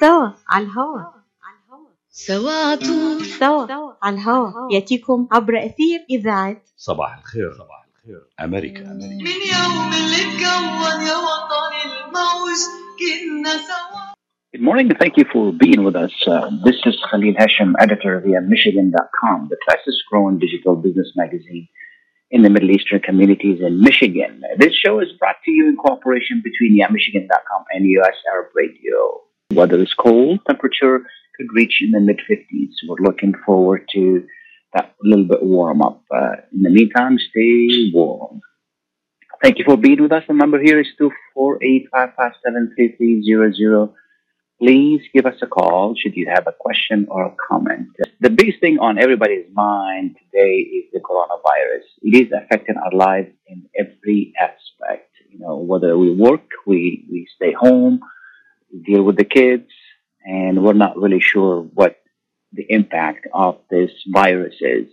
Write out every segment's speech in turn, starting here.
سوا على الهوا. سوا طول سوا على الهوا. ياتيكم عبر اثير اذاعه صباح الخير. صباح الخير امريكا امريكا من يوم اللي اتكون يا الموج كنا سوا. Good morning. And thank you for being with us. Uh, this is Khalil Hashem, editor YaMichigan.com, the fastest growing digital business magazine in the Middle Eastern communities in Michigan. This show is brought to you in cooperation between YaMichigan.com and US Arab Radio. Weather is cold, temperature could reach in the mid 50s. We're looking forward to that little bit of warm up. Uh, in the meantime, stay warm. Thank you for being with us. The number here is 248-557-3300. Please give us a call should you have a question or a comment. The biggest thing on everybody's mind today is the coronavirus. It is affecting our lives in every aspect. You know, whether we work, we, we stay home, deal with the kids, and we're not really sure what the impact of this virus is.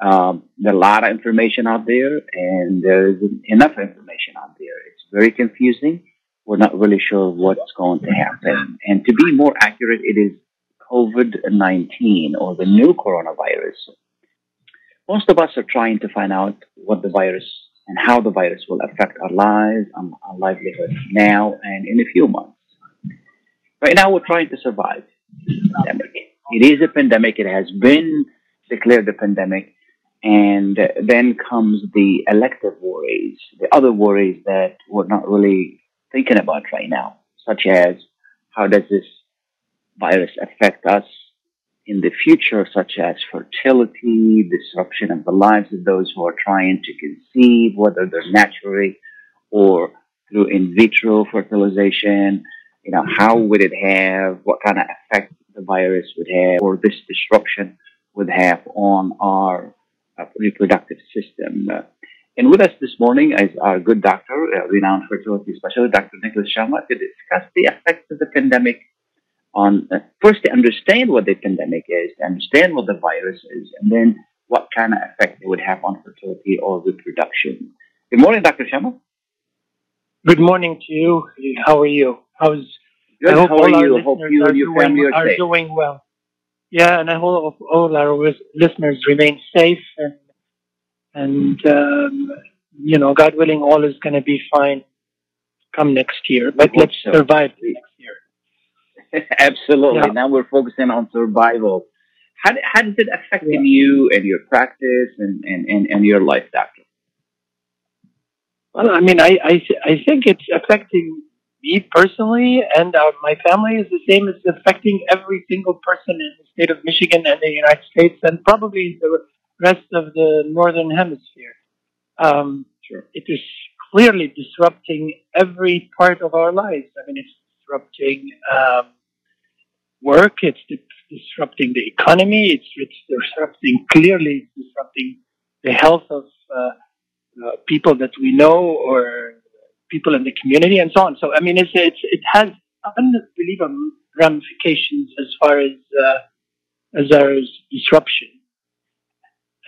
Um, there's a lot of information out there, and there isn't enough information out there. It's very confusing. We're not really sure what's going to happen. And to be more accurate, it is COVID 19 or the new coronavirus. Most of us are trying to find out what the virus and how the virus will affect our lives, um, our livelihood now and in a few months. Right now, we're trying to survive pandemic. It is a pandemic. It has been declared a pandemic. And then comes the elective worries, the other worries that we're not really thinking about right now, such as how does this virus affect us in the future, such as fertility, disruption of the lives of those who are trying to conceive, whether they're naturally or through in vitro fertilization. You know, how would it have, what kind of effect the virus would have, or this disruption would have on our uh, reproductive system. Uh, and with us this morning is our good doctor, uh, renowned fertility specialist, Dr. Nicholas Shama, to discuss the effects of the pandemic on, uh, first to understand what the pandemic is, to understand what the virus is, and then what kind of effect it would have on fertility or reproduction. Good morning, Dr. Shama. Good morning to you. How are you? How's Good. I hope How all are you? Hope you are and your doing, family are are safe. doing well. Yeah, and I hope all our listeners remain safe and and um, you know, God willing, all is going to be fine come next year. But let's so. survive next year. Absolutely. Yeah. Now we're focusing on survival. How, how does it affect Yeah. you and your practice and, and, and, and your life, doctor? Well, I mean, I I, I think it's affecting me personally, and uh, my family is the same. It's affecting every single person in the state of Michigan and the United States, and probably the rest of the northern hemisphere. Um, Sure. It is clearly disrupting every part of our lives. I mean, it's disrupting um, work. It's di- disrupting the economy. It's, it's disrupting clearly it's disrupting the health of uh, uh, people that we know or people in the community and so on. So I mean, it's, it's it has unbelievable ramifications as far as uh, as there is disruption.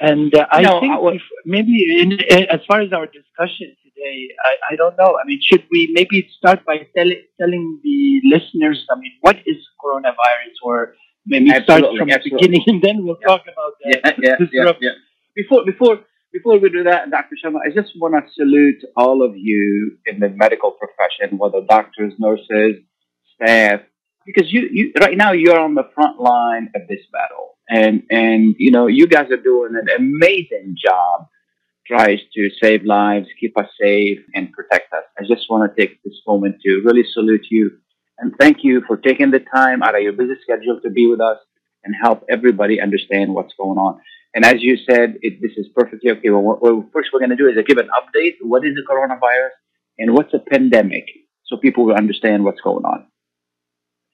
And uh, I No, think I if, maybe in, in, as far as our discussion today, I, I don't know. I mean, should we maybe start by tell, telling the listeners, I mean, what is coronavirus, or maybe start from absolutely. the beginning and then we'll Yeah. talk about that. yeah, yeah, yeah, yeah. Before, before, before we do that, Dr. Shama, I just want to salute all of you in the medical profession, whether doctors, nurses, staff, because you, you right now you're on the front line of this battle, and and you know you guys are doing an amazing job, tries to save lives, keep us safe, and protect us. I just want to take this moment to really salute you and thank you for taking the time out of your busy schedule to be with us and help everybody understand what's going on. And as you said, it, this is perfectly okay. Well, what, first we're going to do is give an update. What is the coronavirus and what's a pandemic so people will understand what's going on.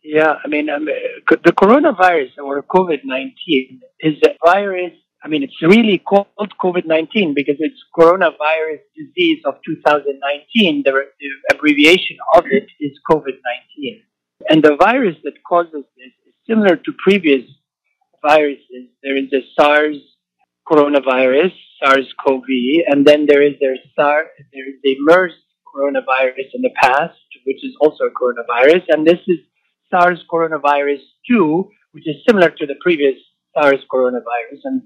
Yeah, I mean, um, the coronavirus or COVID 19 is a virus. I mean, it's really called COVID 19 because it's coronavirus disease of 2019. The, the abbreviation of it is COVID 19. And the virus that causes this is similar to previous viruses. There is a SARS coronavirus, SARS CoV, and then there is their SARS, there is a MERS coronavirus in the past, which is also a coronavirus, and this is SARS coronavirus 2, which is similar to the previous SARS coronavirus. And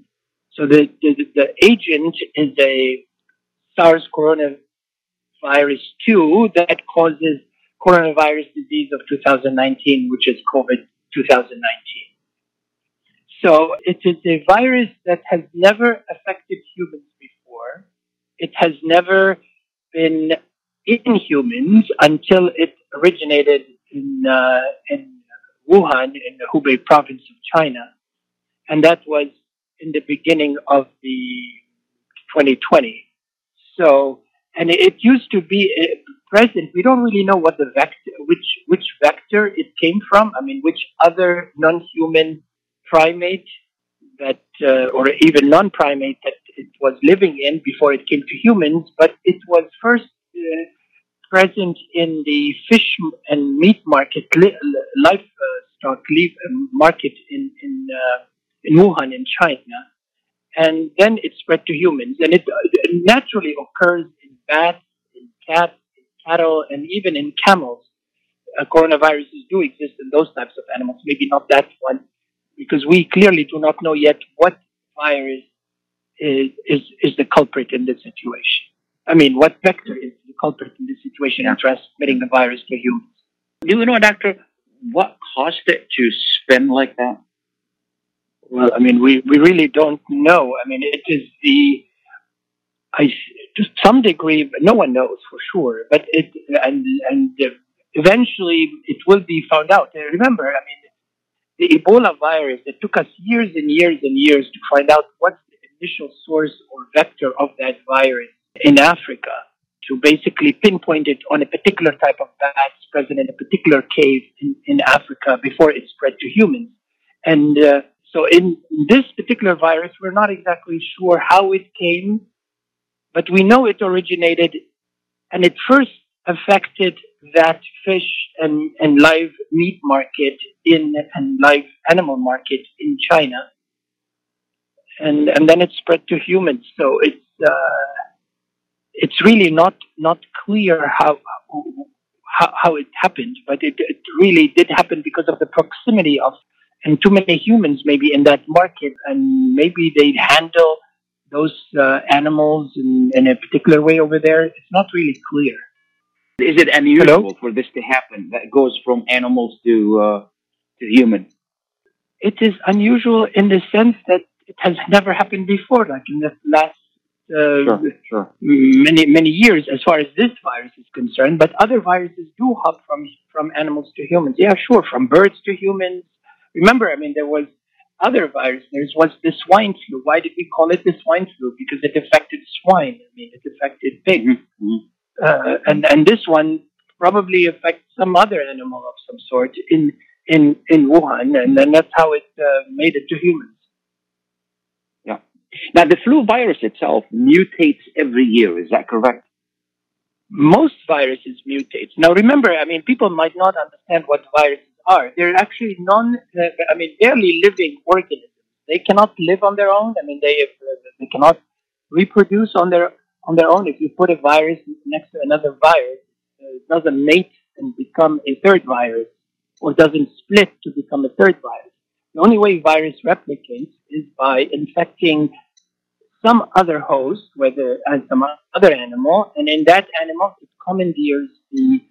so the, the, the agent is a SARS coronavirus 2 that causes coronavirus disease of 2019, which is COVID 2019. So it is a virus that has never affected humans before. It has never been in humans until it originated in, uh, in Wuhan, in the Hubei province of China. And that was in the beginning of the 2020. So, and it used to be uh, present. We don't really know what the vector, which, which vector it came from. I mean, which other non-human primate that, uh, or even non-primate that it was living in before it came to humans, but it was first uh, present in the fish and meat market, li- livestock li- market in in, uh, in Wuhan in China, and then it spread to humans, and it, it naturally occurs in bats, in cats, in cattle, and even in camels. Uh, coronaviruses do exist in those types of animals, maybe not that one, because we clearly do not know yet what virus is, is, is the culprit in this situation. I mean, what vector is the culprit in this situation in transmitting the virus to humans? Do you know, doctor, what caused it to spin like that? Well, I mean, we, we really don't know. I mean, it is the, I, to some degree, no one knows for sure, but it, and, and eventually it will be found out. Remember, I mean, the Ebola virus, it took us years and years and years to find out what's the initial source or vector of that virus in Africa to basically pinpoint it on a particular type of bats present in a particular cave in, in Africa before it spread to humans. And uh, so in this particular virus, we're not exactly sure how it came, but we know it originated and it first affected that fish and, and live meat market in and live animal market in China. And, and then it spread to humans. So it's, uh, it's really not, not clear how, how, how it happened, but it, it really did happen because of the proximity of, and too many humans maybe in that market, and maybe they handle those uh, animals in, in a particular way over there. It's not really clear. Is it unusual Hello? for this to happen? That goes from animals to uh, to human. It is unusual in the sense that it has never happened before, like in the last uh, sure. many many years, as far as this virus is concerned. But other viruses do hop from from animals to humans. Yeah, sure, from birds to humans. Remember, I mean, there was other virus. There was the swine flu. Why did we call it the swine flu? Because it affected swine. I mean, it affected pigs. Mhm. Uh, and and this one probably affects some other animal of some sort in in in Wuhan, and then that's how it uh, made it to humans. Yeah. Now, the flu virus itself mutates every year. Is that correct? Most viruses mutate. Now, remember, I mean, people might not understand what viruses are. They're actually non, uh, I mean, barely living organisms. They cannot live on their own. I mean, they they cannot reproduce on their on their own. If you put a virus next to another virus, uh, it doesn't mate and become a third virus, or doesn't split to become a third virus. The only way virus replicates is by infecting some other host, whether as some other animal, and in that animal it commandeers the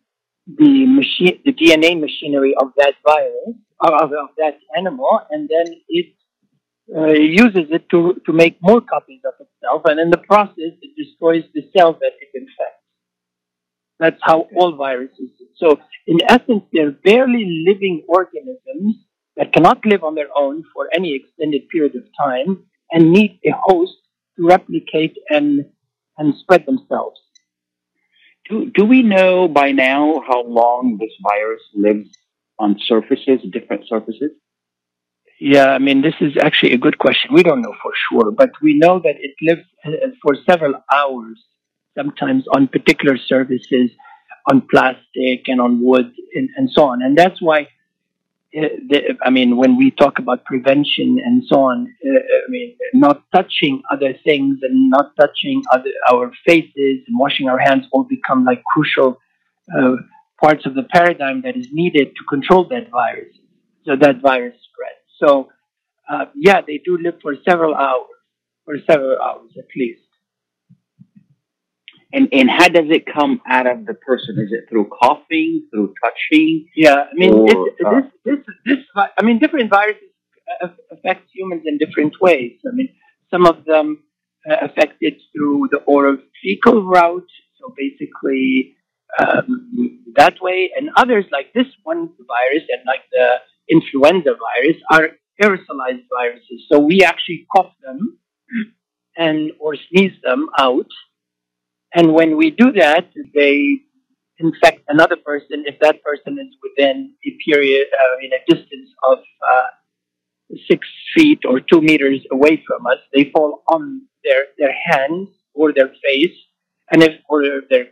the machine, the DNA machinery of that virus of, of that animal, and then it uh, uses it to to make more copies of itself, and in the process it destroys the cell that it infects. That's how all viruses. So in essence, they're barely living organisms that cannot live on their own for any extended period of time and need a host to replicate and and spread themselves. Do Do we know by now how long this virus lives on surfaces, different surfaces? Yeah, I mean, this is actually a good question. We don't know for sure, but we know that it lives uh, for several hours, sometimes on particular surfaces, on plastic and on wood and, and so on. And that's why, uh, the, I mean, when we talk about prevention and so on, uh, I mean, not touching other things and not touching other, our faces and washing our hands all become like crucial uh, parts of the paradigm that is needed to control that virus, so that virus spreads. So, uh, yeah, they do live for several hours, for several hours at least. And and how does it come out of the person? Is it through coughing, through touching? Yeah, I mean, Or, it, uh, this, this, this, I mean, different viruses affect humans in different ways. I mean, some of them uh, affect it through the oral fecal route, so basically um, that way, and others like this one virus and like the influenza virus are aerosolized viruses. So we actually cough them and or sneeze them out, and when we do that, they infect another person if that person is within a period, uh, in a distance of uh, six feet or two meters away from us. They fall on their, their hands or their face, and if or their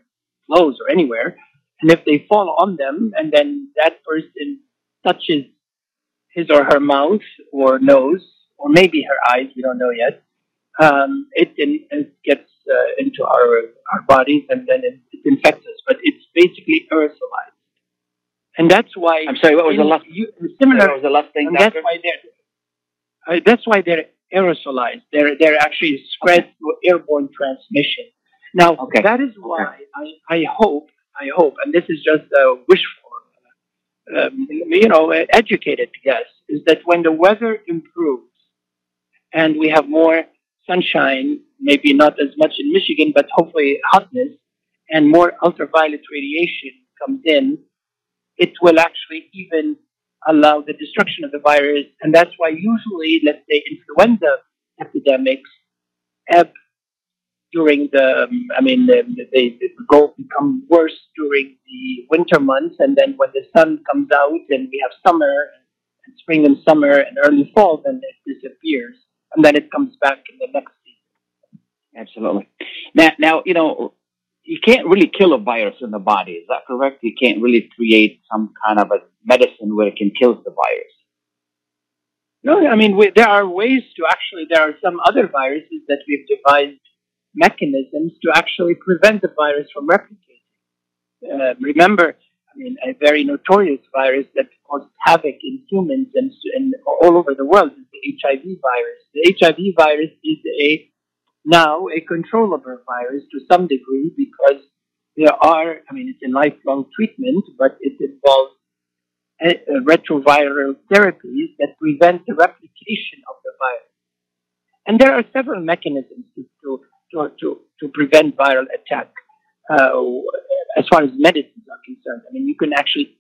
clothes or anywhere, and if they fall on them, and then that person touches his or her mouth or nose or maybe her eyes, we don't know yet. Um, it, in, it gets uh, into our our bodies and then it, it infects us. But it's basically aerosolized, and that's why I'm sorry. What was the last? you, similar. What was the last thing, that's why they're uh, that's why they're aerosolized. They're they're actually spread through airborne transmission. Now Okay. that is why I, I hope I hope, and this is just a wishful, um, you know, educated guess, is that when the weather improves and we have more sunshine, maybe not as much in Michigan, but hopefully hotness, and more ultraviolet radiation comes in, it will actually even allow the destruction of the virus. And that's why usually, let's say, influenza epidemics ebb during the, um, I mean, they, they they go become worse during the winter months. And then when the sun comes out and we have summer and spring and summer and early fall, then it disappears. And then it comes back in the next season. Absolutely. Now, now you know, you can't really kill a virus in the body. Is that correct? You can't really create some kind of a medicine where it can kill the virus. No, I mean, we, there are ways to actually, there are some other viruses that we've devised mechanisms to actually prevent the virus from replicating. Uh, remember, I mean, a very notorious virus that caused havoc in humans and, and all over the world is the HIV virus. The HIV virus is a now a controllable virus to some degree because there are, I mean, it's a lifelong treatment, but it involves uh, uh, retroviral therapies that prevent the replication of the virus. And there are several mechanisms to, to, to, to, to prevent viral attack uh, as far as medicines are concerned. I mean, you can actually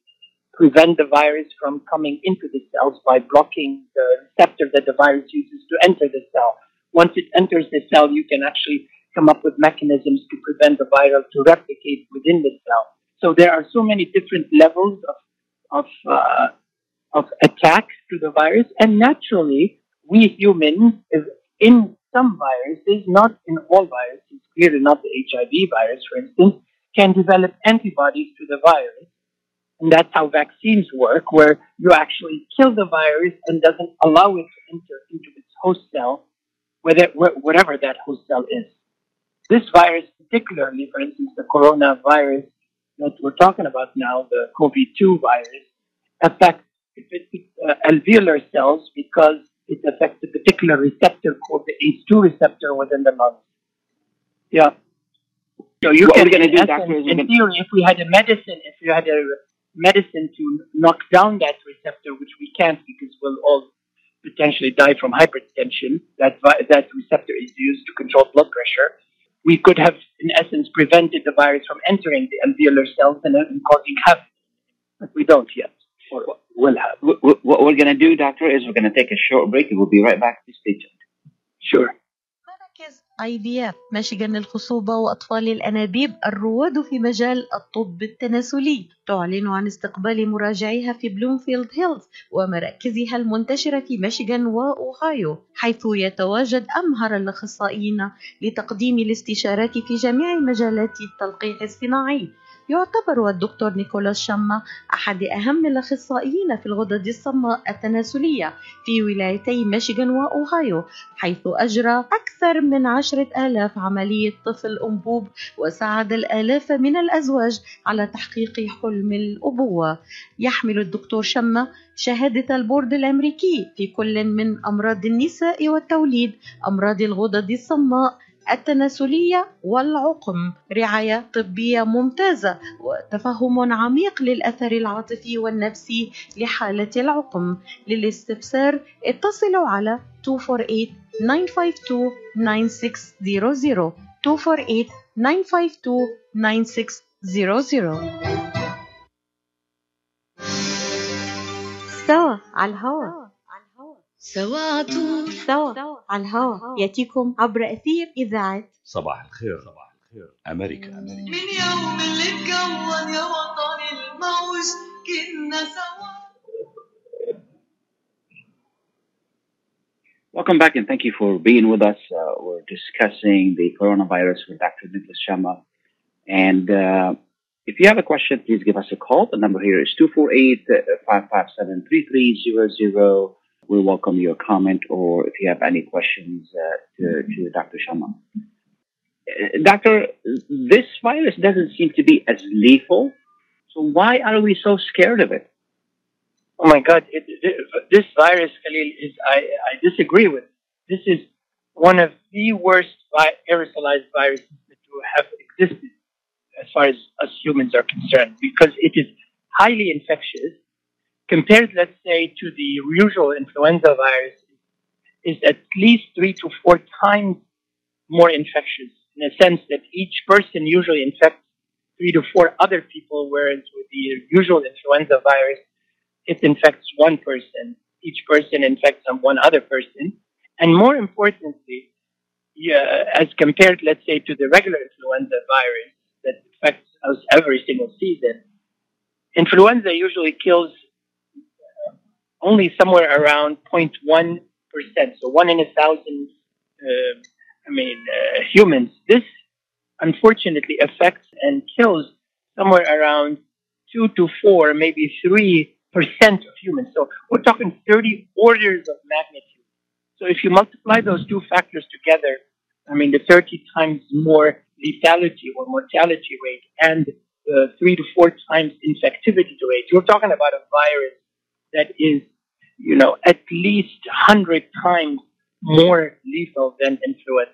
prevent the virus from coming into the cells by blocking the receptor that the virus uses to enter the cell. Once it enters the cell, you can actually come up with mechanisms to prevent the viral to replicate within the cell. So there are so many different levels of of uh, of attack to the virus, and naturally, we humans, in some viruses, not in all viruses, clearly not the HIV virus, for instance, can develop antibodies to the virus, and that's how vaccines work, where you actually kill the virus and doesn't allow it to enter into its host cell, whatever that host cell is. This virus, particularly, for instance, the coronavirus that we're talking about now, the COVID-2 virus, affects uh, alveolar cells because it affects a particular receptor called the ACE2 receptor within the lungs. Yeah. So you What can, gonna in, do, doctor, in gonna- theory, if we had a medicine, if you had a medicine to knock down that receptor, which we can't because we'll all potentially die from hypertension, that that receptor is used to control blood pressure. We could have, in essence, prevented the virus from entering the alveolar cells and, uh, and causing havoc. But we don't yet, wh- What we're going to do, doctor, is we're going to take a short break and we'll be right back. Please stay tuned. Sure. مراكز اي بي اف ميشيغان للخصوبة وأطفال الأنابيب الرواد في مجال الطب التناسلي تعلن عن استقبال مراجعيها في بلومفيلد هيلز ومراكزها المنتشرة في ميشيغان وأوهايو حيث يتواجد أمهر الأخصائيين لتقديم الاستشارات في جميع مجالات التلقيح الصناعي يعتبر الدكتور نيكولاس شما أحد أهم الأخصائيين في الغدد الصماء التناسلية في ولايتي ميشيغان وأوهايو حيث أجرى أكثر من عشرة آلاف عملية طفل أنبوب وساعد الآلاف من الأزواج على تحقيق حلم الأبوة. يحمل الدكتور شما شهادة البورد الأمريكي في كل من أمراض النساء والتوليد أمراض الغدد الصماء التناسلية والعقم رعاية طبية ممتازة وتفهم عميق للأثر العاطفي والنفسي لحالة العقم. للاستفسار اتصلوا على 248 952 9600 248 952 9600 سوا على الهواء. سوا عطول سوا على الهواء ياتيكم عبر اثير اذاعه صباح الخير صباح الخير أمريكا أمريكا من يوم اللي اتكون يا وطن الموج كنا سوا Welcome back and thank you for being with us. Uh, we're discussing the coronavirus with Dr. Nicholas Sharma. And uh, if you have a question, please give us a call. The number here is 248-557-3300. We'll welcome your comment or if you have any questions uh, to, to Dr. Shama. Uh, Doctor, this virus doesn't seem to be as lethal. So why are we so scared of it? Oh my God! It, this virus, Khalil, is I, I disagree with. This is one of the worst vi- aerosolized viruses that have existed, as far as us humans are concerned, because it is highly infectious. Compared, let's say, to the usual influenza virus, is at least three to four times more infectious. In a sense that each person usually infects three to four other people, whereas with the usual influenza virus, it infects one person. Each person infects one other person. And more importantly, yeah, as compared, let's say, to the regular influenza virus that affects us every single season, influenza usually kills only somewhere around 0.1%. So one in a thousand, uh, I mean, uh, humans. This unfortunately affects and kills somewhere around two to four, maybe three percent of humans. So we're talking 30 orders of magnitude. So if you multiply those two factors together, I mean, the 30 times more lethality or mortality rate and the three to four times infectivity rate, you're talking about a virus that is, you know, at least 100 times more lethal than influenza.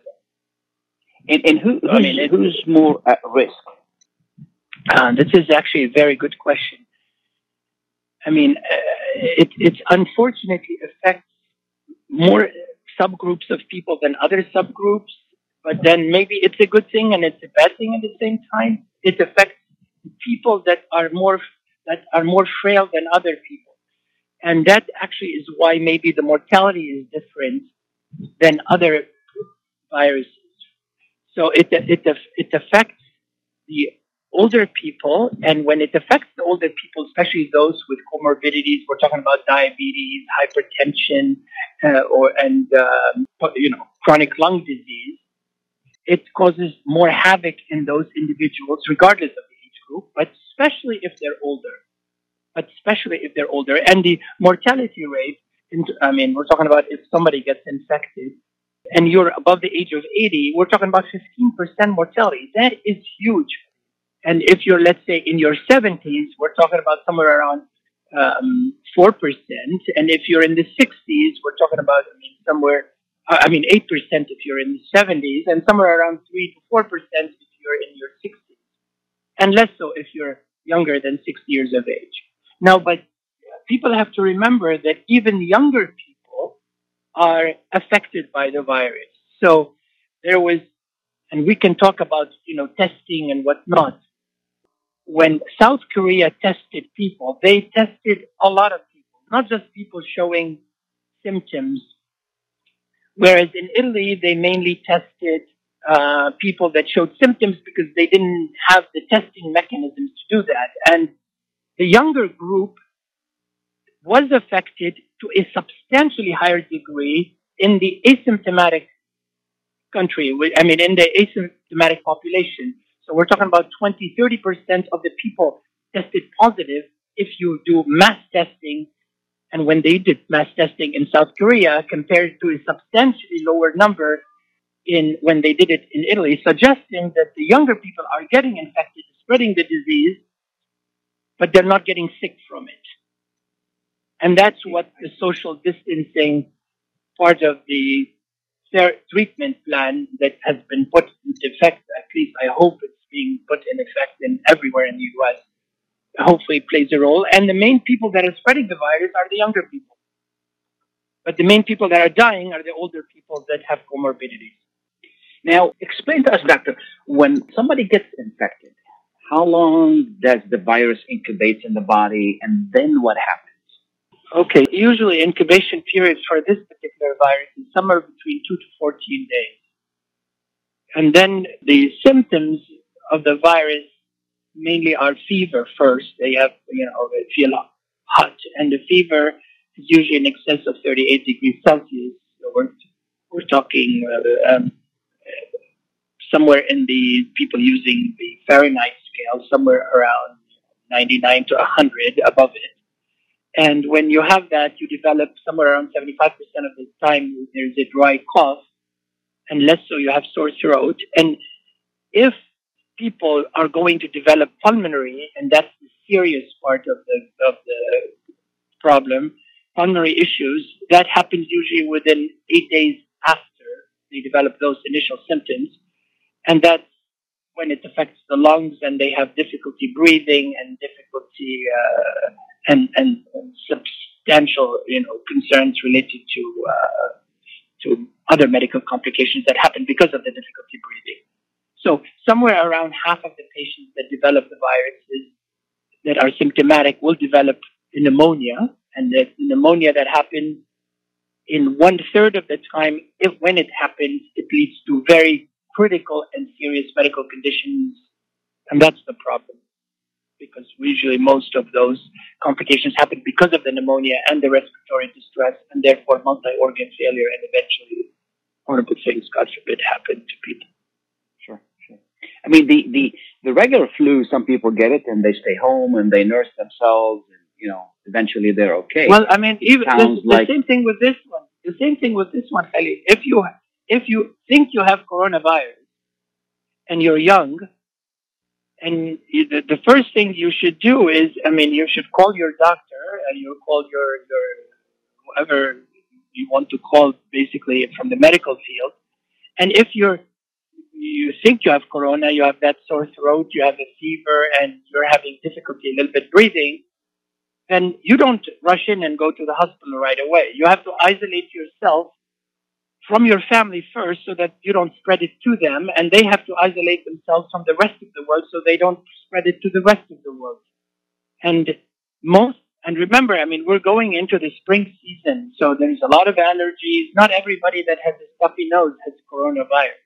And, and who, who's, I mean, who's more at risk? Uh, this is actually a very good question. I mean, uh, it, it unfortunately affects more subgroups of people than other subgroups, but then maybe it's a good thing and it's a bad thing at the same time. It affects people that are more that are more frail than other people, and that actually is why maybe the mortality is different than other viruses. So it it it affects the older people, and when it affects the older people, especially those with comorbidities, we're talking about diabetes, hypertension, uh, or and um, you know chronic lung disease. It causes more havoc in those individuals, regardless of the age group, but especially if they're older. But especially if they're older, and the mortality rate. I mean, we're talking about if somebody gets infected and you're above the age of 80, we're talking about 15% mortality. That is huge. And if you're, let's say, in your 70s, we're talking about somewhere around um, 4%. And if you're in the 60s, we're talking about, I mean, somewhere, uh, I mean, 8% if you're in the 70s, and somewhere around 3 to 4% if you're in your 60s. And less so if you're younger than 60 years of age. Now, but people have to remember that even younger people are affected by the virus. So there was, and we can talk about, you know, testing and whatnot when South Korea tested people, they tested a lot of people, not just people showing symptoms. Whereas in Italy, they mainly tested uh, people that showed symptoms because they didn't have the testing mechanisms to do that. And the younger group was affected to a substantially higher degree in the asymptomatic country, I mean, in the asymptomatic population. So we're talking about 20, 30% of the people tested positive if you do mass testing. And when they did mass testing in South Korea compared to a substantially lower number in when they did it in Italy, suggesting that the younger people are getting infected, spreading the disease, but they're not getting sick from it. And that's what the social distancing part of the treatment plan that has been put into effect, at least I hope it's being put in effect in everywhere in the US, hopefully plays a role. And the main people that are spreading the virus are the younger people. But the main people that are dying are the older people that have comorbidities. Now, explain to us, doctor, when somebody gets infected, how long does the virus incubate in the body, and then what happens? Okay, usually incubation periods for this particular virus is somewhere between 2 to 14 days. And then the symptoms of the virus mainly are fever first. They have, you know, they feel hot, and the fever is usually in excess of 38 degrees Celsius. So we're, we're talking uh, um, somewhere in the people using the Fahrenheit scale, somewhere around 99 to 100 above it. And when you have that, you develop somewhere around 75% of the time there's a dry cough, and less so you have sore throat. And if people are going to develop pulmonary, and that's the serious part of the of the problem, pulmonary issues, that happens usually within eight days after they develop those initial symptoms, and that's when it affects the lungs and they have difficulty breathing and difficulty uh, and, and substantial you know concerns related to uh, to other medical complications that happen because of the difficulty breathing. So somewhere around half of the patients that develop the viruses that are symptomatic will develop pneumonia, and the pneumonia that happens in one third of the time, if when it happens, it leads to very critical and serious medical conditions, and that's the problem. Because usually most of those complications happen because of the pneumonia and the respiratory distress, and therefore multi-organ failure, and eventually horrible things, God forbid, happen to people. Sure, sure. I mean, the, the, the regular flu, some people get it and they stay home and they nurse themselves and, you know, eventually they're okay. Well, I mean, even the, the like- same thing with this one. The same thing with this one, Khalid. If you if you think you have coronavirus and you're young, and the, the first thing you should do is, I mean, you should call your doctor and you call your your whoever you want to call, basically from the medical field. And if you're you think you have corona, you have that sore throat, you have a fever, and you're having difficulty a little bit breathing, then you don't rush in and go to the hospital right away. You have to isolate yourself from your family first so that you don't spread it to them, and they have to isolate themselves from the rest of the world so they don't spread it to the rest of the world. And most, and remember, I mean, we're going into the spring season, so there's a lot of allergies. Not everybody that has a stuffy nose has coronavirus.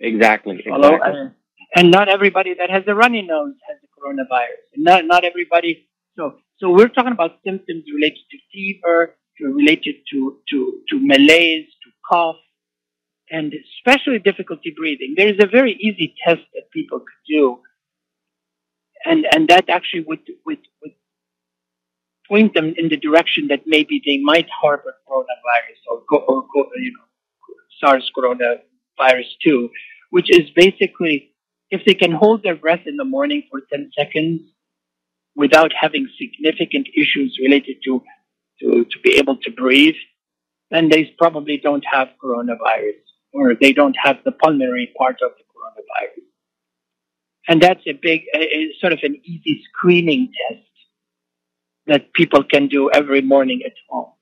exactly. Exactly. Uh, and not everybody that has a runny nose has the coronavirus. And not not everybody. So so we're talking about symptoms related to fever, related to to to malaise, to cough, and especially difficulty breathing. There is a very easy test that people could do, and and that actually would would would point them in the direction that maybe they might harbor coronavirus or, co- or co- you know SARS coronavirus two, which is basically if they can hold their breath in the morning for 10 seconds without having significant issues related to, to, to be able to breathe, then they probably don't have coronavirus or they don't have the pulmonary part of the coronavirus. And that's a big, a, sort of an easy screening test that people can do every morning at home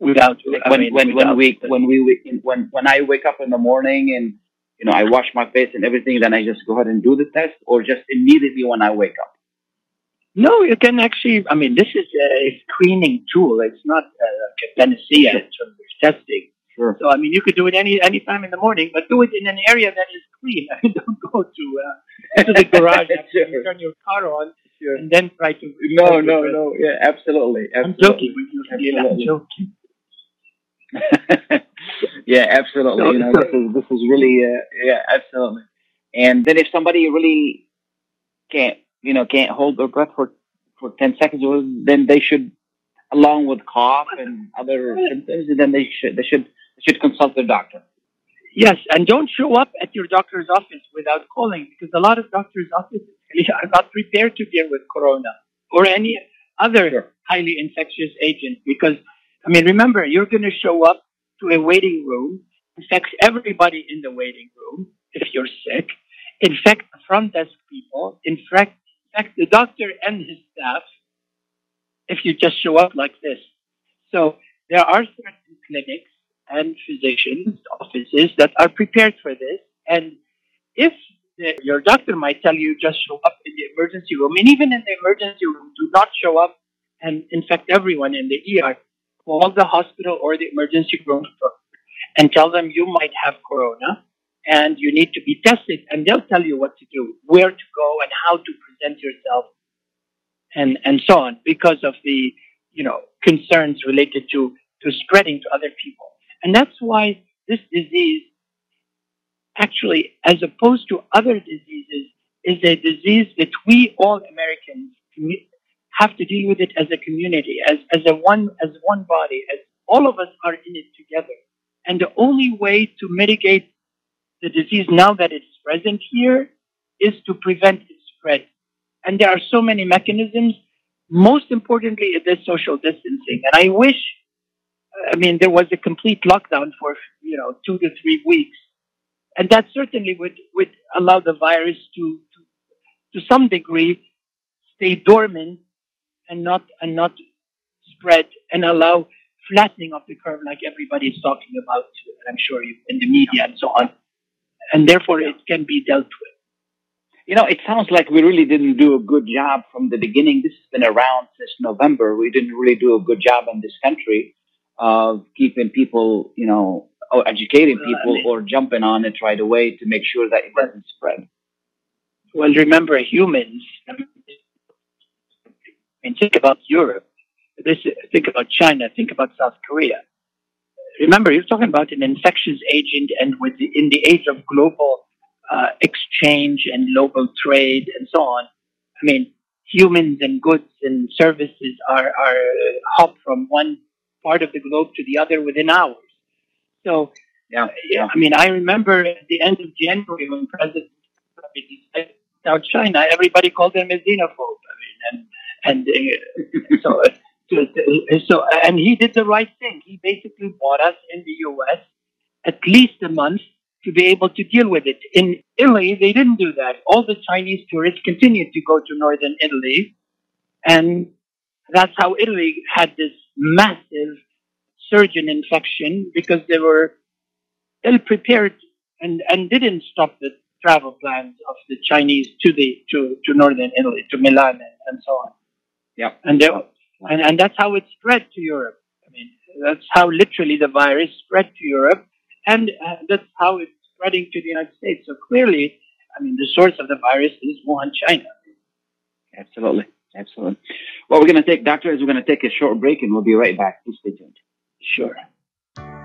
without Like I when mean, when when we the- when we when when I wake up in the morning and you know I wash my face and everything, then I just go ahead and do the test, or just immediately when I wake up. No, you can actually. I mean, this is a screening tool. It's not uh, like a panacea in terms of testing. Sure. So I mean, you could do it any any time in the morning, but do it in an area that is clean. I mean, don't go to uh, to the garage Sure. turn your car on Sure. and then try to. No, no, no. Yeah, absolutely. I'm absolutely. joking with you. Khalil. I'm joking. yeah, absolutely. So- you know, this is this is really uh, yeah, absolutely. And then if somebody really can't, you know, can't hold their breath for, for 10 seconds, well, then they should, along with cough and other symptoms, then they should, they should, they should consult their doctor. Yes, and don't show up at your doctor's office without calling because a lot of doctors' offices are not prepared to deal with corona or any other highly infectious agent. Because, I mean, remember, you're going to show up to a waiting room, infect everybody in the waiting room if you're sick, infect front desk people, infect, infect the doctor and his staff if you just show up like this. So there are certain clinics and physicians offices that are prepared for this. And if the, your doctor might tell you just show up in the emergency room, and even in the emergency room, do not show up and infect everyone in the ER. Call the hospital or the emergency room and tell them you might have corona and you need to be tested, and they'll tell you what to do, where to go, and how to present yourself, and and so on, because of the you know concerns related to to spreading to other people. And that's why this disease, actually, as opposed to other diseases, is a disease that we all Americans have to deal with it as a community, as, as a one as one body, as all of us are in it together. And the only way to mitigate the disease now that it's present here is to prevent its spread. And there are so many mechanisms. Most importantly, it is social distancing. And I wish I mean, there was a complete lockdown for, you know, two to three weeks. And that certainly would, would allow the virus to, to, to some degree, stay dormant and not, and not spread and allow flattening of the curve like everybody is talking about, and I'm sure in the media and so on. And therefore it can be dealt with. You know, it sounds like we really didn't do a good job from the beginning. This has been around since November. We didn't really do a good job in this country of keeping people, you know, or educating Well, I people mean- or jumping on it right away to make sure that it doesn't spread. Well, remember humans. I mean, think about Europe. This, think about China. Think about South Korea. Remember, you're talking about an infectious agent, and with the, in the age of global uh, exchange and global trade and so on. I mean, humans and goods and services are are hop from one part of the globe to the other within hours. So, Yeah, yeah, I mean, I remember at the end of January when President Trump decided South China, everybody called him a xenophobe. I mean, and and uh, so, so and he did the right thing. He basically bought us in the U.S. at least a month to be able to deal with it. In Italy, they didn't do that. All the Chinese tourists continued to go to northern Italy, and that's how Italy had this massive surge in infection because they were ill prepared and, and didn't stop the travel plans of the Chinese to the to, to northern Italy, to Milan and, and so on. Yep. And, they, and and that's how it spread to Europe. I mean, that's how literally the virus spread to Europe, and uh, that's how it's spreading to the United States. So clearly, I mean, the source of the virus is Wuhan, China. Absolutely. Absolutely. Well, we're going to take, doctor, is we're going to take a short break and we'll be right back. Please stay tuned. Sure.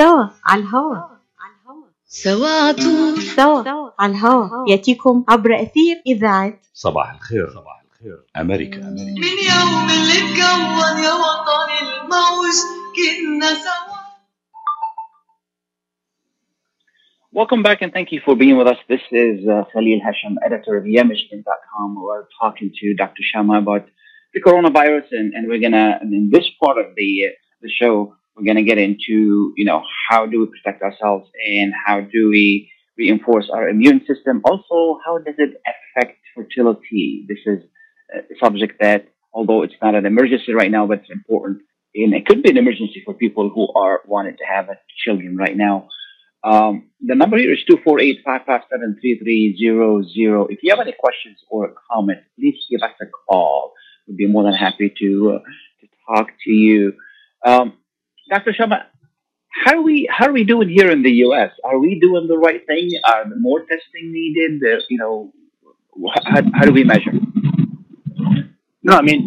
سوا على سوا سوا على ياتيكم عبر اثير اذاعه صباح الخير. صباح الخير. امريكا امريكا من يوم اللي اتكون يا الموج كنا سوا. Welcome back and thank you for being with us. This is uh, Khalil Hashem, editor of YaMichigan.com. We're talking to Dr. Shama about the coronavirus, and, and we're going to, in this part of the, uh, the show, we're gonna get into you know how do we protect ourselves and how do we reinforce our immune system. Also, how does it affect fertility? This is a subject that, although it's not an emergency right now, but it's important, and it could be an emergency for people who are wanting to have children right now. Um, the number here is 248-557-3300. If you have any questions or comments, please give us a call. We'd be more than happy to uh, to talk to you. Um, Dr. Shama, how are we how are we doing here in the U.S.? Are we doing the right thing? Are there more testing needed? Uh, you know, how, how do we measure? No, I mean,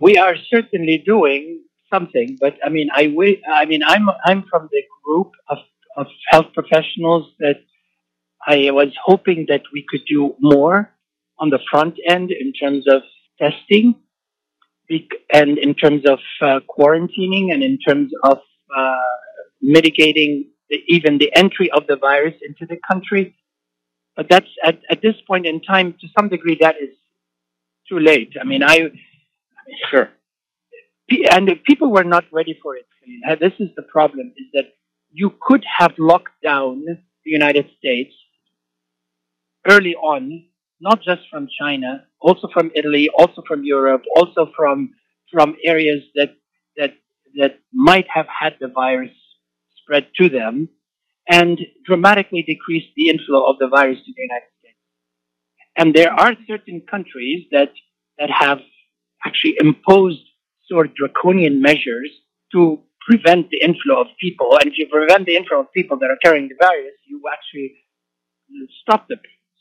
we are certainly doing something, but I mean, I wi- I mean, I'm I'm from the group of, of health professionals that I was hoping that we could do more on the front end in terms of testing, bec- and in terms of uh, quarantining, and in terms of uh, mitigating the, even the entry of the virus into the country. But that's at, at this point in time, to some degree, that is too late. I mean, I Sure. And if people were not ready for it. This is the problem: is that you could have locked down the United States early on, not just from China, also from Italy, also from Europe, also from from areas that that that might have had the virus spread to them, and dramatically decreased the inflow of the virus to the United States. And there are certain countries that that have actually imposed sort of draconian measures to prevent the inflow of people. And if you prevent the inflow of people that are carrying the virus, you actually stop the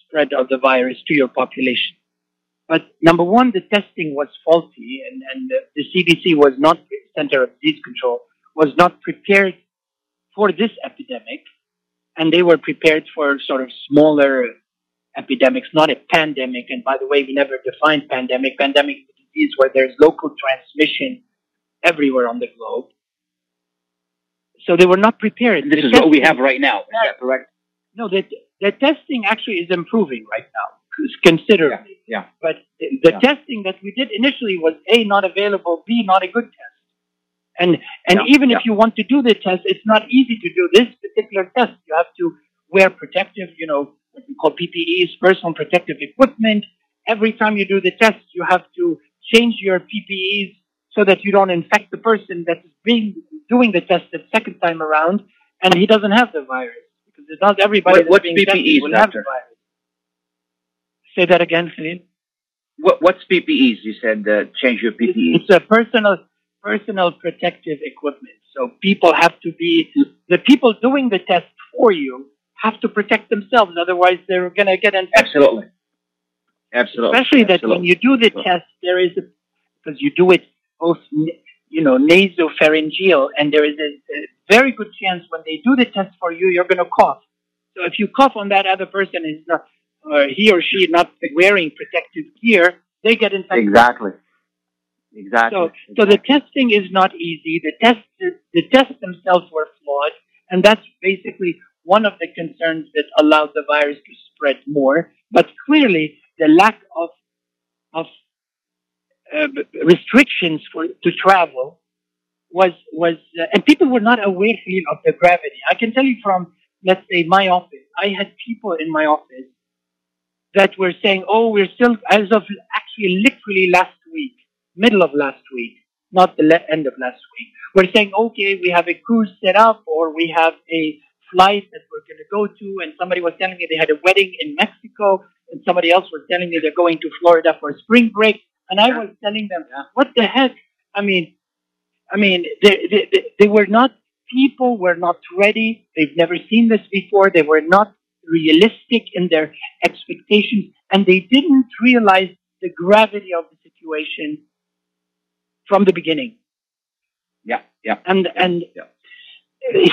spread of the virus to your population. But number one, the testing was faulty, and, and the, the CDC was not, Center of Disease Control, was not prepared for this epidemic, and they were prepared for sort of smaller epidemics, not a pandemic. And by the way, we never defined pandemic. Pandemic is a disease where there's local transmission everywhere on the globe. So they were not prepared. This The is what we have right now. Is that correct? No, the, the testing actually is improving right now considerably. Yeah. But the, the Yeah. testing that we did initially was A, not available, B, not a good test. And, and Yeah, even yeah. if you want to do the test, it's not easy to do this particular test. You have to wear protective, you know, what we call PPEs, personal protective equipment. Every time you do the test, you have to change your PPEs so that you don't infect the person that's being doing the test the second time around, and he doesn't have the virus because it's not everybody What- what's being PPEs, will doctor? Say that again, Khalil. What, what's PPEs? You said uh, change your PPEs. It's a personal personal protective equipment. So people have to be the people doing the test for you have to protect themselves, otherwise they're going to get infected. Absolutely. Absolutely. Especially that when you do the Absolutely. test, there is a because you do it both you know nasopharyngeal, and there is a, a very good chance when they do the test for you, you're going to cough. So if you cough on that other person is not or he or she not wearing protective gear, they get infected. Exactly. Exactly. So, so the testing is not easy. The tests, the tests themselves were flawed, and that's basically one of the concerns that allowed the virus to spread more. But clearly, the lack of of uh, restrictions for to travel was was, uh, and people were not aware of the gravity. I can tell you from let's say my office, I had people in my office that were saying, "Oh, we're still as of actually literally last week." middle of last week, not the le- end of last week. We're saying, okay, we have a cruise set up or we have a flight that we're going to go to. And somebody was telling me they had a wedding in Mexico and somebody else was telling me they're going to Florida for spring break. And I was telling them, what the heck? I mean, I mean, they, they, they, they were not, people were not ready. They've never seen this before. They were not realistic in their expectations and they didn't realize the gravity of the situation from the beginning. yeah. Yeah. And and Yeah.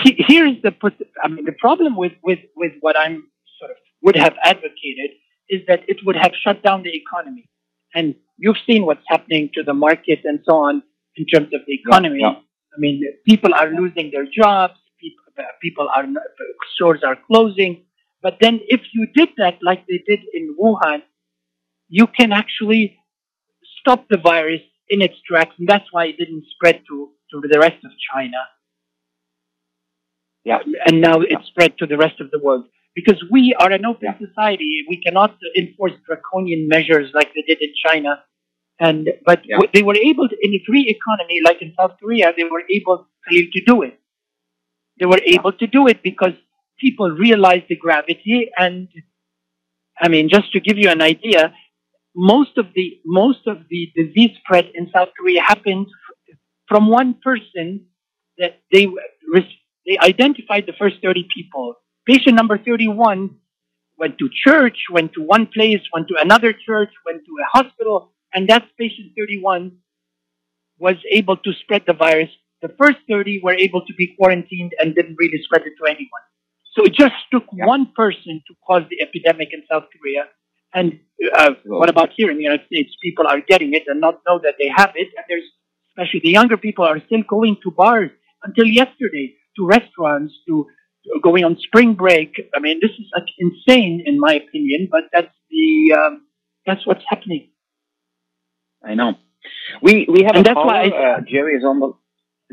he- here's the I mean the problem with with with what I'm sort of would have advocated is that it would have shut down the economy. And you've seen what's happening to the market and so on in terms of the economy. yeah. I mean, people are losing their jobs. People, people are stores are closing. But then, if you did that like they did in Wuhan, you can actually stop the virus in its tracks, and that's why it didn't spread to to the rest of China. Yeah. and now it's spread to the rest of the world because we are an open society. We cannot enforce draconian measures like they did in China. And but Yeah. w- they were able to, in a free economy like in South Korea, they were able to do it. They were able to do it because people realized the gravity. And I mean, just to give you an idea, most of the most of the disease spread in South Korea happened f- from one person that they they identified the first 30 people. Patient number 31 went to church, went to one place, went to another church, went to a hospital, and that patient 31 was able to spread the virus. The first 30 were able to be quarantined and didn't really spread it to anyone. So it just took Yeah. one person to cause the epidemic in South Korea. And uh, what about here in the United States? People are getting it and not know that they have it. And there's, especially the younger people, are still going to bars until yesterday, to restaurants, to to going on spring break. I mean, this is like insane in my opinion, but that's the um, that's what's happening. I know. We we have And a that's why I- uh, Jerry is on the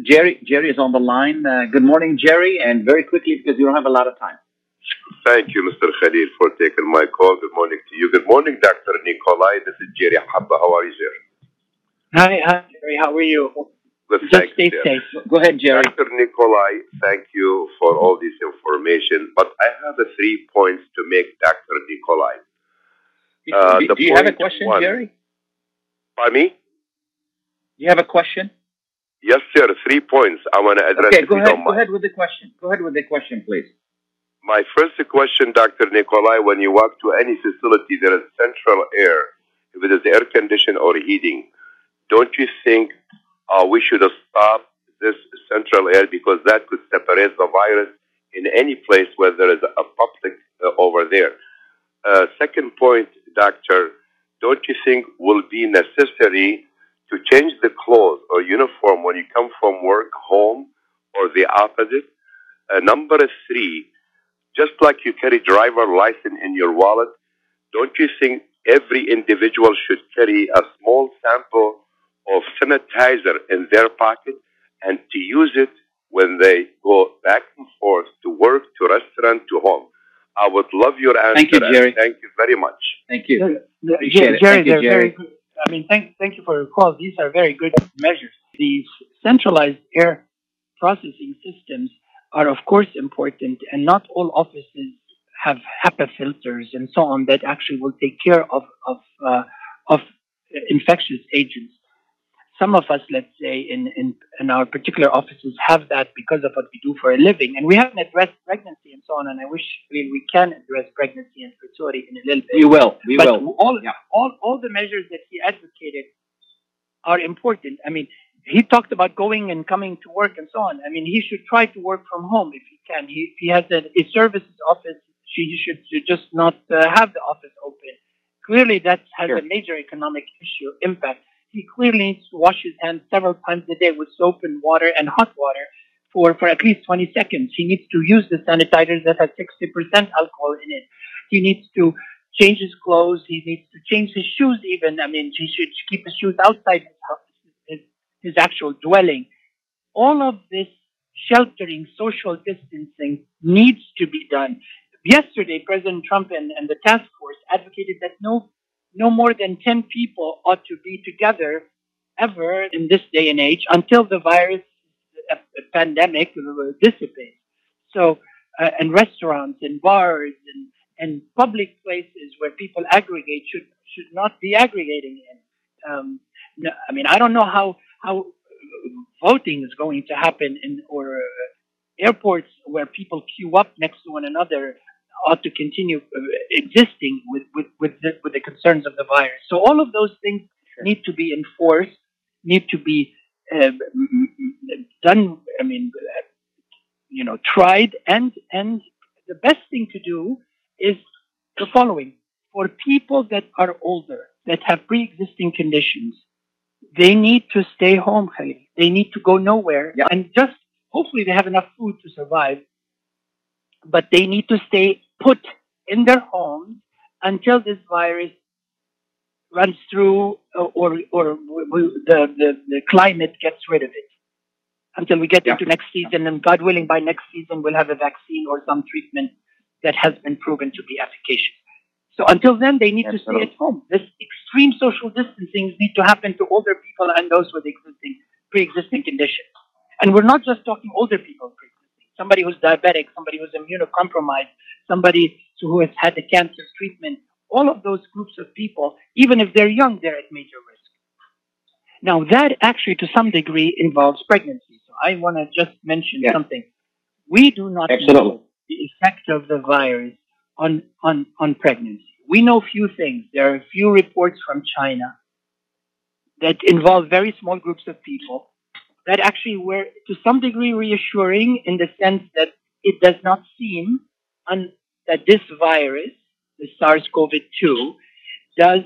Jerry Jerry is on the line. Uh, good morning, Jerry, and very quickly because you don't have a lot of time. Thank you, Mr. Khalil, for taking my call. Good morning to you. Good morning, Dr. Nikolai. This is Jerry Habba. How are you, sir? Hi, hi, Jerry. How are you? Just stay sir. safe. Go ahead, Jerry. Dr. Nikolai, thank you for all this information. But I have three points to make, Dr. Nikolai. Uh, do, do you have a question, one. Jerry? By me? Do you have a question? Yes, sir. Three points I want to address. Okay, go ahead. Go ahead with the question. Go ahead with the question, please. My first question, Dr. Nikolai, when you walk to any facility, there is central air. If it is air conditioned or heating, don't you think uh, we should stop this central air because that could separate the virus in any place where there is a public uh, over there? Uh, second point, doctor, don't you think will be necessary to change the clothes or uniform when you come from work home or the opposite? Uh, number three, just like you carry driver license in your wallet, don't you think every individual should carry a small sample of sanitizer in their pocket and to use it when they go back and forth to work, to restaurant, to home? I would love your answer. Thank you, Jerry. Thank you very much. Thank you. The- the- Appreciate it. Jerry, Thank you, Jerry. very good. I mean, thank thank you for your call. These are very good measures. These centralized air processing systems are, of course, important, and not all offices have HEPA filters and so on that actually will take care of of uh, of infectious agents. Some of us, let's say, in, in, in our particular offices have that because of what we do for a living. And we haven't addressed pregnancy and so on, and I wish we, we can address pregnancy and fertility in a little bit We will. We but will. all Yeah. all all the measures that he advocated are important. I mean, he talked about going and coming to work and so on. I mean, he should try to work from home if he can. He, if he has a, a services office, he should should just not uh, have the office open. Clearly, that has Sure. a major economic issue impact. He clearly needs to wash his hands several times a day with soap and water and hot water for, for at least 20 seconds. He needs to use the sanitizers that have 60% alcohol in it. He needs to change his clothes. He needs to change his shoes even. I mean, he should keep his shoes outside his, his, his actual dwelling. All of this sheltering, social distancing needs to be done. Yesterday, President Trump and, and the task force advocated that no, no more than 10 people ought to be together ever in this day and age until the virus pandemic uh, dissipates. So, uh, and restaurants and bars and, and public places where people aggregate should should not be aggregating in. Um, no, I mean, I don't know how how uh, voting is going to happen in or uh, airports where people queue up next to one another ought to continue uh, existing with with with the, with the concerns of the virus. So all of those things need to be enforced, need to be uh, done. I mean, uh, you know, tried, and and the best thing to do is the following: for people that are older, that have pre-existing conditions, they need to stay home. They need to go nowhere, Yeah. and just hopefully they have enough food to survive. but they need to stay put in their homes until this virus runs through uh, or or the, the the climate gets rid of it until we get Yeah. into next season and God willing by next season we'll have a vaccine or some treatment that has been proven to be efficacious. So until then they need to stay at home. This extreme social distancing needs to happen to older people and those with existing pre-existing conditions. And we're not just talking older people. Somebody who's diabetic, somebody who's immunocompromised, somebody who has had a cancer treatment, all of those groups of people, even if they're young, they're at major risk. Now, that actually, to some degree, involves pregnancy. So I want to just mention Yeah. something. We do not Absolutely. know the effect of the virus on, on, on pregnancy. We know a few things. There are a few reports from China that involve very small groups of people that actually were, to some degree, reassuring in the sense that it does not seem un- that this virus, the SARS-CoV-2, does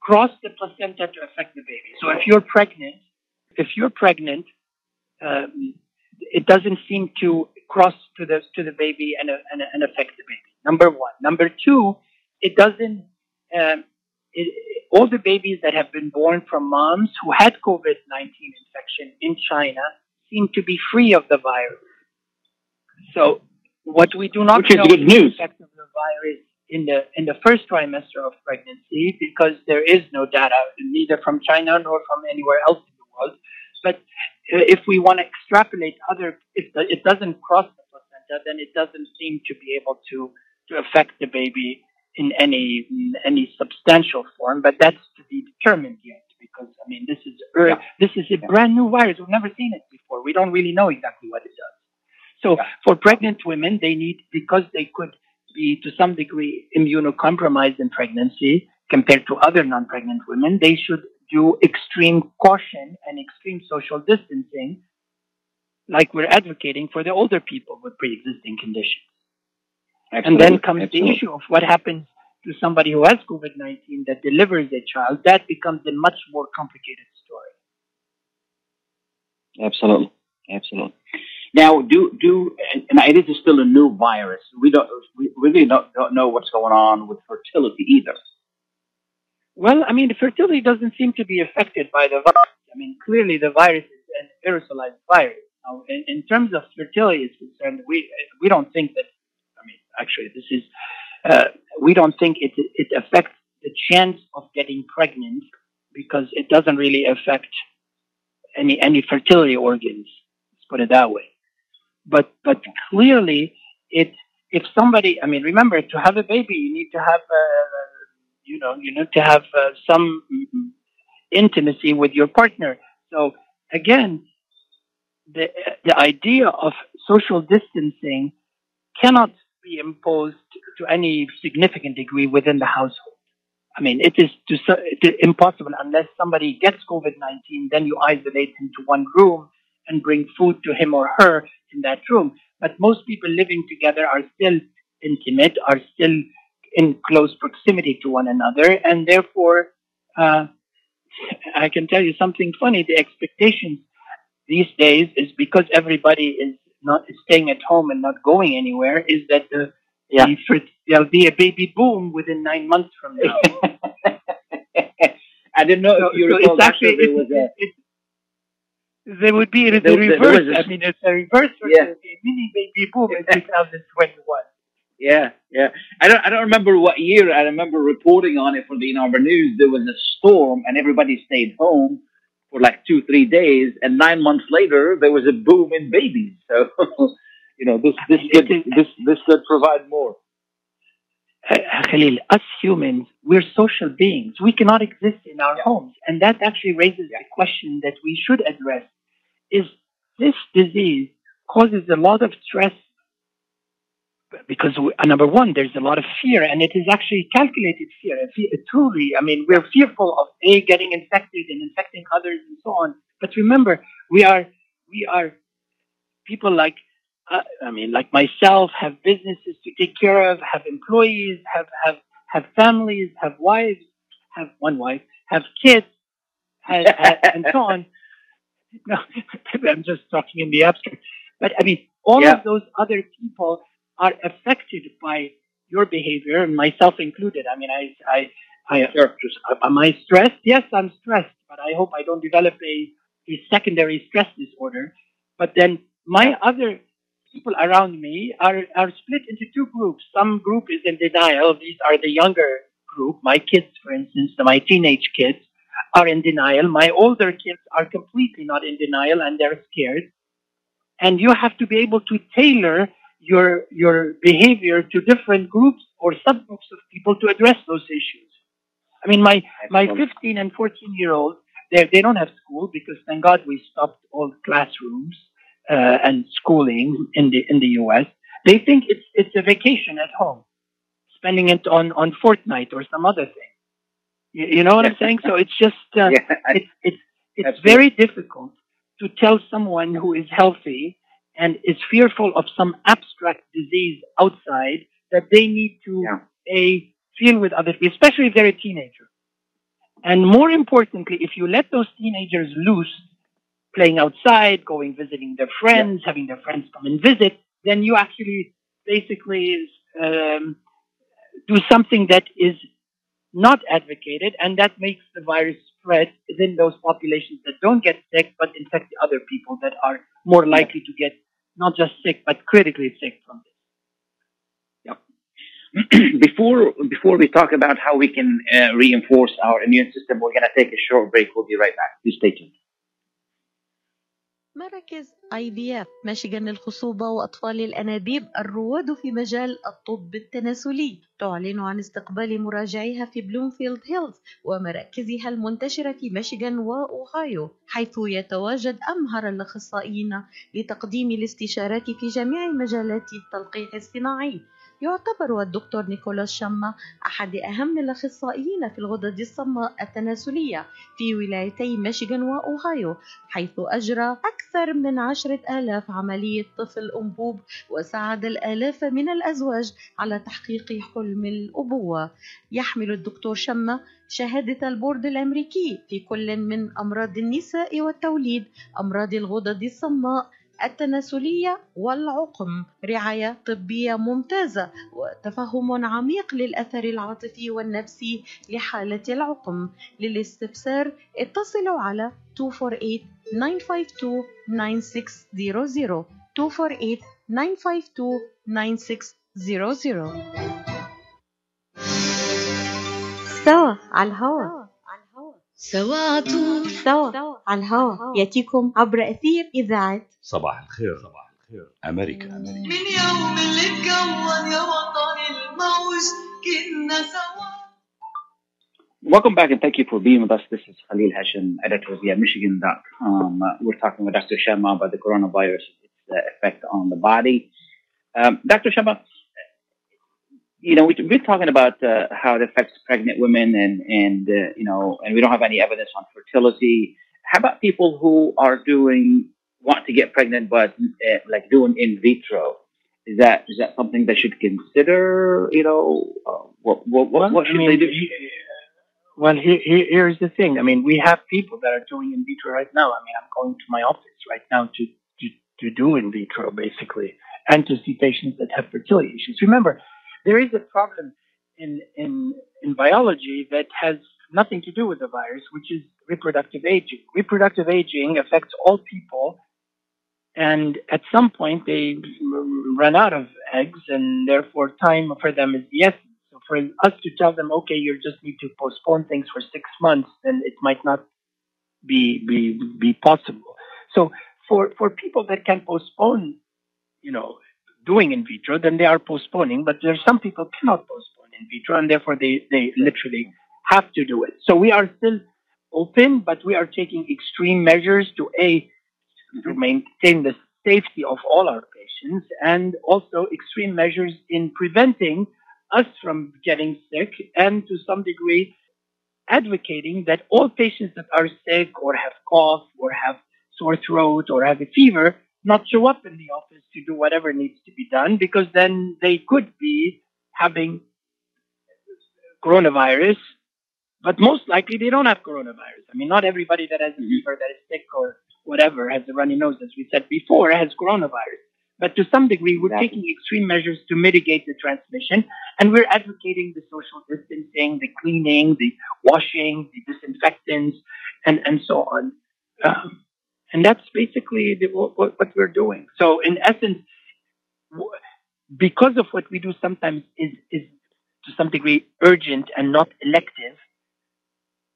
cross the placenta to affect the baby. So if you're pregnant, if you're pregnant, um, it doesn't seem to cross to the to the baby and, and, and affect the baby. Number one. Number two, it doesn't. Um, it, all the babies that have been born from moms who had COVID 19 infection in China seem to be free of the virus. So, what we do not Which is know good the effect of the virus in the in the first trimester of pregnancy because there is no data neither from China nor from anywhere else in the world. But uh, if we want to extrapolate other, if the, it doesn't cross the placenta, then it doesn't seem to be able to to affect the baby in any in any substantial form. But that's to be determined yet because I mean this is er, Yeah. this is a brand new virus. We've never seen it before. We don't really know exactly what it does. So for pregnant women, they need because they could be to some degree immunocompromised in pregnancy compared to other non-pregnant women, they should do extreme caution and extreme social distancing, like we're advocating for the older people with pre-existing conditions. And then comes Absolutely. the issue of what happens to somebody who has COVID 19 that delivers a child. That becomes a much more complicated story. Absolutely, absolutely. Now, do do and it is still a new virus. We don't we really don't, don't know what's going on with fertility either. Well, I mean, fertility doesn't seem to be affected by the virus. I mean, clearly the virus is an aerosolized virus. Now, in, in terms of fertility is concerned, we we don't think that. Actually, this is uh, we don't think it it affects the chance of getting pregnant because it doesn't really affect any any fertility organs. Let's put it that way. But but clearly, it if somebody, I mean, remember to have a baby, you need to have. Uh, you know, you need to have uh, some intimacy with your partner. So again, the the idea of social distancing cannot be imposed to any significant degree within the household. I mean, it is to, impossible unless somebody gets COVID nineteen. Then you isolate him to one room and bring food to him or her in that room. But most people living together are still intimate, are still in close proximity to one another, and therefore, uh, I can tell you something funny. The expectations these days is because everybody is not staying at home and not going anywhere. Is that the, Yeah. the there'll be a baby boom within nine months from now? I didn't know So- if you so recall it's actually that there it, was a it, there would be the there reverse. a- I mean, it's a reverse Yeah. a mini baby boom in 2021. Yeah, yeah. I don't I don't remember what year. I remember reporting on it for the Arbor News. There was a storm and everybody stayed home for like two, three days, and nine months later there was a boom in babies. So you know this this could this this could provide more. uh, Khalil, us humans, we're social beings. We cannot exist in our Yeah. homes. And that actually raises the question that we should address is this disease causes a lot of stress because we, uh, number one, there's a lot of fear, and it is actually calculated fear. Truly, I mean, we're fearful of a getting infected and infecting others and so on. But remember, we are we are people like uh, I mean, like myself, have businesses to take care of, have employees, have have have families, have wives, have one wife, have kids, have, have, and so on. No, I'm just talking in the abstract. But I mean, all Yeah. of those other people are affected by your behavior, and myself included. I mean, I, I, I, uh, am I stressed? Yes, I'm stressed, but I hope I don't develop a, a secondary stress disorder. But then my other people around me are, are split into two groups. Some group is in denial. These are the younger group. My kids, for instance, my teenage kids are in denial. My older kids are completely not in denial and they're scared. And you have to be able to tailor your, your behavior to different groups or subgroups of people to address those issues. I mean, my, my 15 and 14 year olds, they, they don't have school because thank God we stopped all classrooms uh, and schooling in the in the U.S. They think it's it's a vacation at home, spending it on on Fortnite or some other thing. You, you know what I'm saying? So it's just uh, Yeah, I- it's it's it's very difficult to tell someone who is healthy and is fearful of some abstract disease outside that they need to Yeah. a feel with other people, especially if they're a teenager. And more importantly, if you let those teenagers loose, playing outside, going visiting their friends, having their friends come and visit, then you actually basically um, do something that is not advocated, and that makes the virus spread within those populations that don't get sick, but infect the other people that are more likely to get not just sick, but critically sick from this. before before we talk about how we can uh, reinforce our immune system, we're going to take a short break. We'll be right back. Please stay tuned. مراكز اي بي اف ميشيغان للخصوبة وأطفال الأنابيب الرواد في مجال الطب التناسلي. تعلن عن استقبال مراجعيها في بلومفيلد هيلز ومراكزها المنتشرة في ميشيغان وأوهايو حيث يتواجد أمهر الأخصائيين لتقديم الاستشارات في جميع مجالات التلقيح الصناعي. يعتبر الدكتور نيكولاس شما أحد أهم الأخصائيين في الغدد الصماء التناسلية في ولايتي ميشيغان وأوهايو حيث أجرى أكثر من عشرة آلاف عملية طفل أنبوب وساعد الآلاف من الأزواج على تحقيق حلم الأبوة. يحمل الدكتور شما شهادة البورد الأمريكي في كل من أمراض النساء والتوليد أمراض الغدد الصماء التناسلية والعقم رعاية طبية ممتازة وتفهم عميق للأثر العاطفي والنفسي لحالة العقم. للاستفسار اتصلوا على 248 952 9600 248 952 9600 سوا على الهوا. سوا عطول سوا على الهوا ياتيكم عبر أثير إذاعة صباح الخير صباح الخير أمريكا أمريكا من يوم اللي اتكون يا وطن الموج كنا سوا Welcome back and thank you for being with us. This is Khalil Hashim, editor of Michigan.com. Uh, we're talking with Dr. Sharma about the coronavirus, its uh, effect on the body. Um, Dr. Sharma, you know, we've been talking about uh, how it affects pregnant women and, and uh, you know, and we don't have any evidence on fertility. How about people who are doing, want to get pregnant, but uh, like doing in vitro? Is that, is that something they should consider? You know, uh, what, what, what, what I should mean, they do? he- well, here, here, here's the thing. I mean, we have people that are doing in vitro right now. I mean, I'm going to my office right now to, to, to do in vitro, basically, and to see patients that have fertility issues. Remember, there is a problem in, in, in biology that has nothing to do with the virus, which is reproductive aging. Reproductive aging affects all people, and at some point they run out of eggs, and therefore time for them is the essence. So for us to tell them, okay, you just need to postpone things for six months, then it might not be be be possible. So for for people that can postpone, you know, doing in vitro, then they are postponing. But there are some people cannot postpone in vitro, and therefore they they literally have to do it. So we are still open, but we are taking extreme measures to a to maintain the safety of all our patients, and also extreme measures in preventing us from getting sick, and to some degree advocating that all patients that are sick or have cough or have sore throat or have a fever not show up in the office to do whatever needs to be done because then they could be having coronavirus, but most likely they don't have coronavirus. I mean, not everybody that has a fever, that is sick or whatever, has a runny nose, as we said before, has coronavirus. But to some degree, we're Exactly. taking extreme measures to mitigate the transmission, and we're advocating the social distancing, the cleaning, the washing, the disinfectants, and, and so on. Um, and that's basically the, what, what we're doing. So, in essence, because of what we do sometimes is, is to some degree urgent and not elective,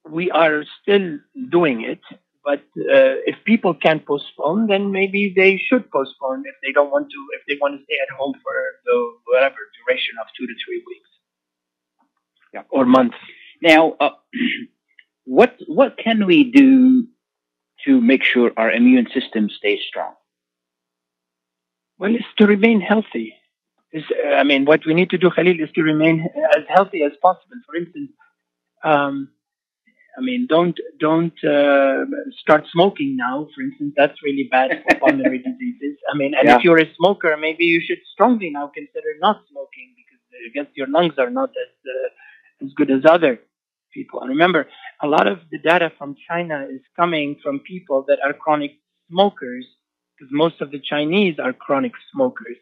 we are still doing it. But uh, if people can't postpone, then maybe they should postpone if they don't want to, if they want to stay at home for the whatever duration of two to three weeks. Yeah. Or months. Now, uh, what what can we do to make sure our immune system stays strong? Well, it's to remain healthy. Is I mean, what we need to do, Khalil, is to remain as healthy as possible. For instance, um, I mean, don't don't uh, start smoking now. For instance, that's really bad for pulmonary diseases. I mean, and Yeah. if you're a smoker, maybe you should strongly now consider not smoking because I guess your lungs are not as uh, as good as other people. And remember, a lot of the data from China is coming from people that are chronic smokers because most of the Chinese are chronic smokers,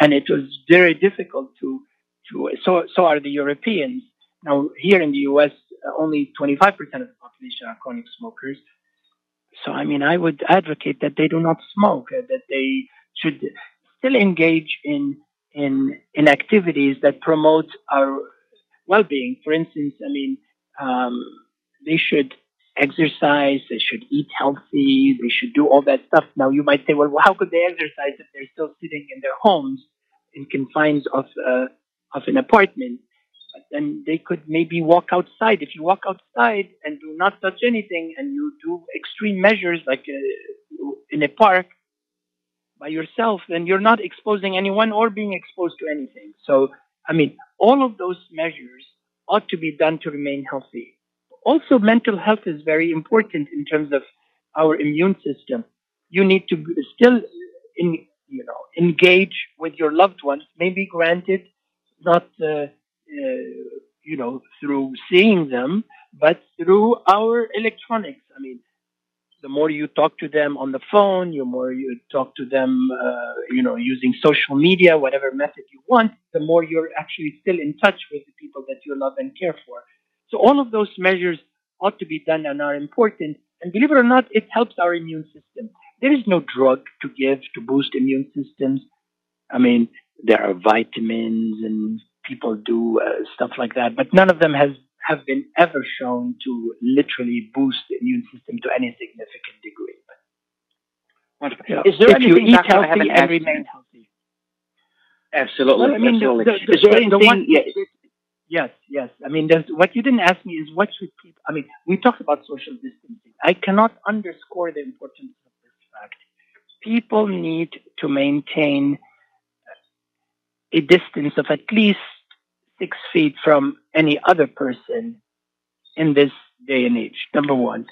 and it was very difficult to to so so are the Europeans. Now here in the U.S., only 25% of the population are chronic smokers. So I mean, I would advocate that they do not smoke, uh, that they should still engage in in in activities that promote our well-being. For instance, I mean, um, they should exercise, they should eat healthy, they should do all that stuff. Now, you might say, well, how could they exercise if they're still sitting in their homes in confines of, uh, of an apartment? But then they could maybe walk outside. If you walk outside and do not touch anything and you do extreme measures like uh, in a park by yourself, then you're not exposing anyone or being exposed to anything. So, I mean, all of those measures ought to be done to remain healthy. Also mental health is very important in terms of our immune system. You need to still in, you know engage with your loved ones maybe granted not uh, uh, you know through seeing them but through our electronics. I mean the more you talk to them on the phone the more you talk to them uh, you know using social media whatever method you want the more you're actually still in touch with the people that you love and care for so all of those measures ought to be done and are important. And believe it or not, it helps our immune system. There is no drug to give to boost immune systems. I mean, there are vitamins and people do uh, stuff like that, but none of them has have been ever shown to literally boost the immune system to any significant degree. Wonderful. You know, Is there if you anything eat Doctor, healthy and remain healthy. Absolutely. Well, I mean, absolutely. the, Is there the, anything? the one, yeah, Yes, yes. I mean, what you didn't ask me is what should people. I mean, we talked about social distancing. I cannot underscore the importance of this fact. People need to maintain a distance of at least six feet from any other person in this day and age. Number one.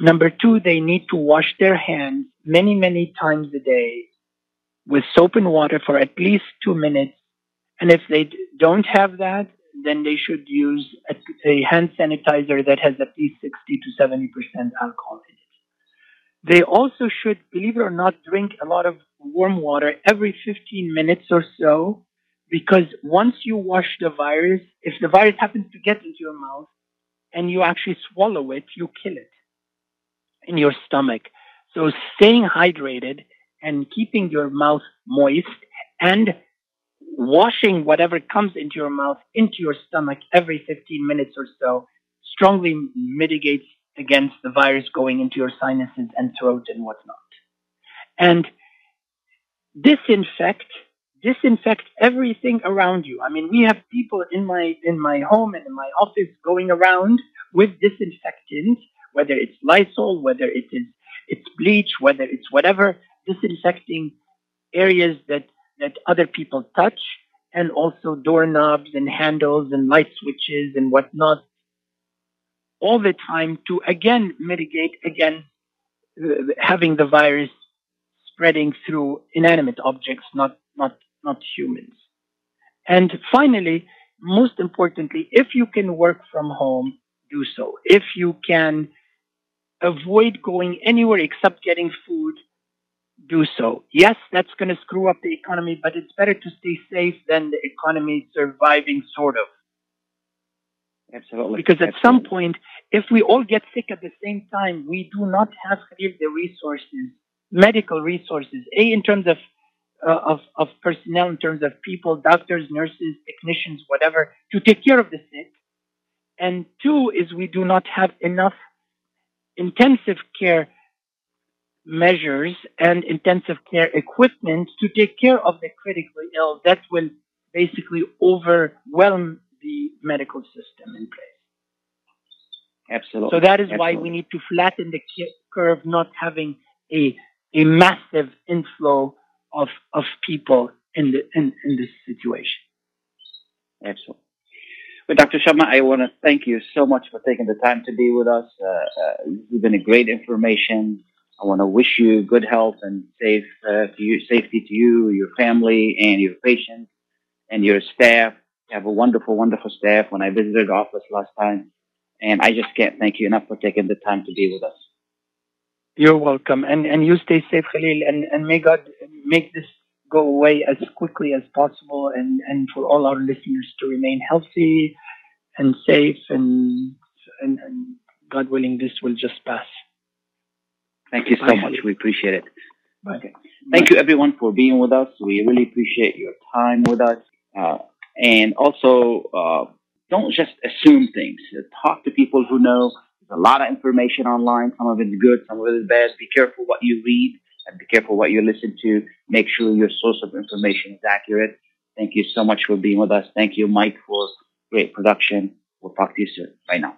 Number two, they need to wash their hands many, many times a day with soap and water for at least two minutes. And if they don't have that, then they should use a, a hand sanitizer that has at least 60 to 70% alcohol in it. They also should, believe it or not, drink a lot of warm water every 15 minutes or so, because once you wash the virus, if the virus happens to get into your mouth and you actually swallow it, you kill it in your stomach. So staying hydrated and keeping your mouth moist and washing whatever comes into your mouth into your stomach every 15 minutes or so strongly mitigates against the virus going into your sinuses and throat and whatnot. And disinfect, disinfect everything around you. I mean, we have people in my in my home and in my office going around with disinfectant, whether it's Lysol, whether it is it's bleach, whether it's whatever, disinfecting areas that that other people touch, and also doorknobs and handles and light switches and whatnot, all the time to again mitigate again uh, having the virus spreading through inanimate objects, not not not humans. And finally, most importantly, if you can work from home, do so. If you can avoid going anywhere except getting food, do so. Yes, that's going to screw up the economy, but it's better to stay safe than the economy surviving, sort of. Absolutely. Because at some point, if we all get sick at the same time, we do not have the resources, medical resources, a in terms of uh, of of personnel, in terms of people, doctors, nurses, technicians, whatever, to take care of the sick. And two is we do not have enough intensive care measures and intensive care equipment to take care of the critically ill that will basically overwhelm the medical system in place. Absolutely. So that is why we need to flatten the curve, not having a a massive inflow of of people in the in, in this situation. Absolutely. But Dr. Shama, I want to thank you so much for taking the time to be with us. Uh, uh, you've been a great information. I want to wish you good health and safe uh, to you, safety to you, your family, and your patients, and your staff. You have a wonderful, wonderful staff. When I visited the office last time, and I just can't thank you enough for taking the time to be with us. You're welcome, and and you stay safe, Khalil, and and may God make this go away as quickly as possible, and and for all our listeners to remain healthy and safe, and and, and God willing, this will just pass. Thank you so Bye, much. We appreciate it. Bye. Thank you, everyone, for being with us. We really appreciate your time with us. Uh, and also, uh, don't just assume things. Talk to people who know. There's a lot of information online. Some of it's good, some of it is bad. Be careful what you read and be careful what you listen to. Make sure your source of information is accurate. Thank you so much for being with us. Thank you, Mike, for great production. We'll talk to you soon. Bye now.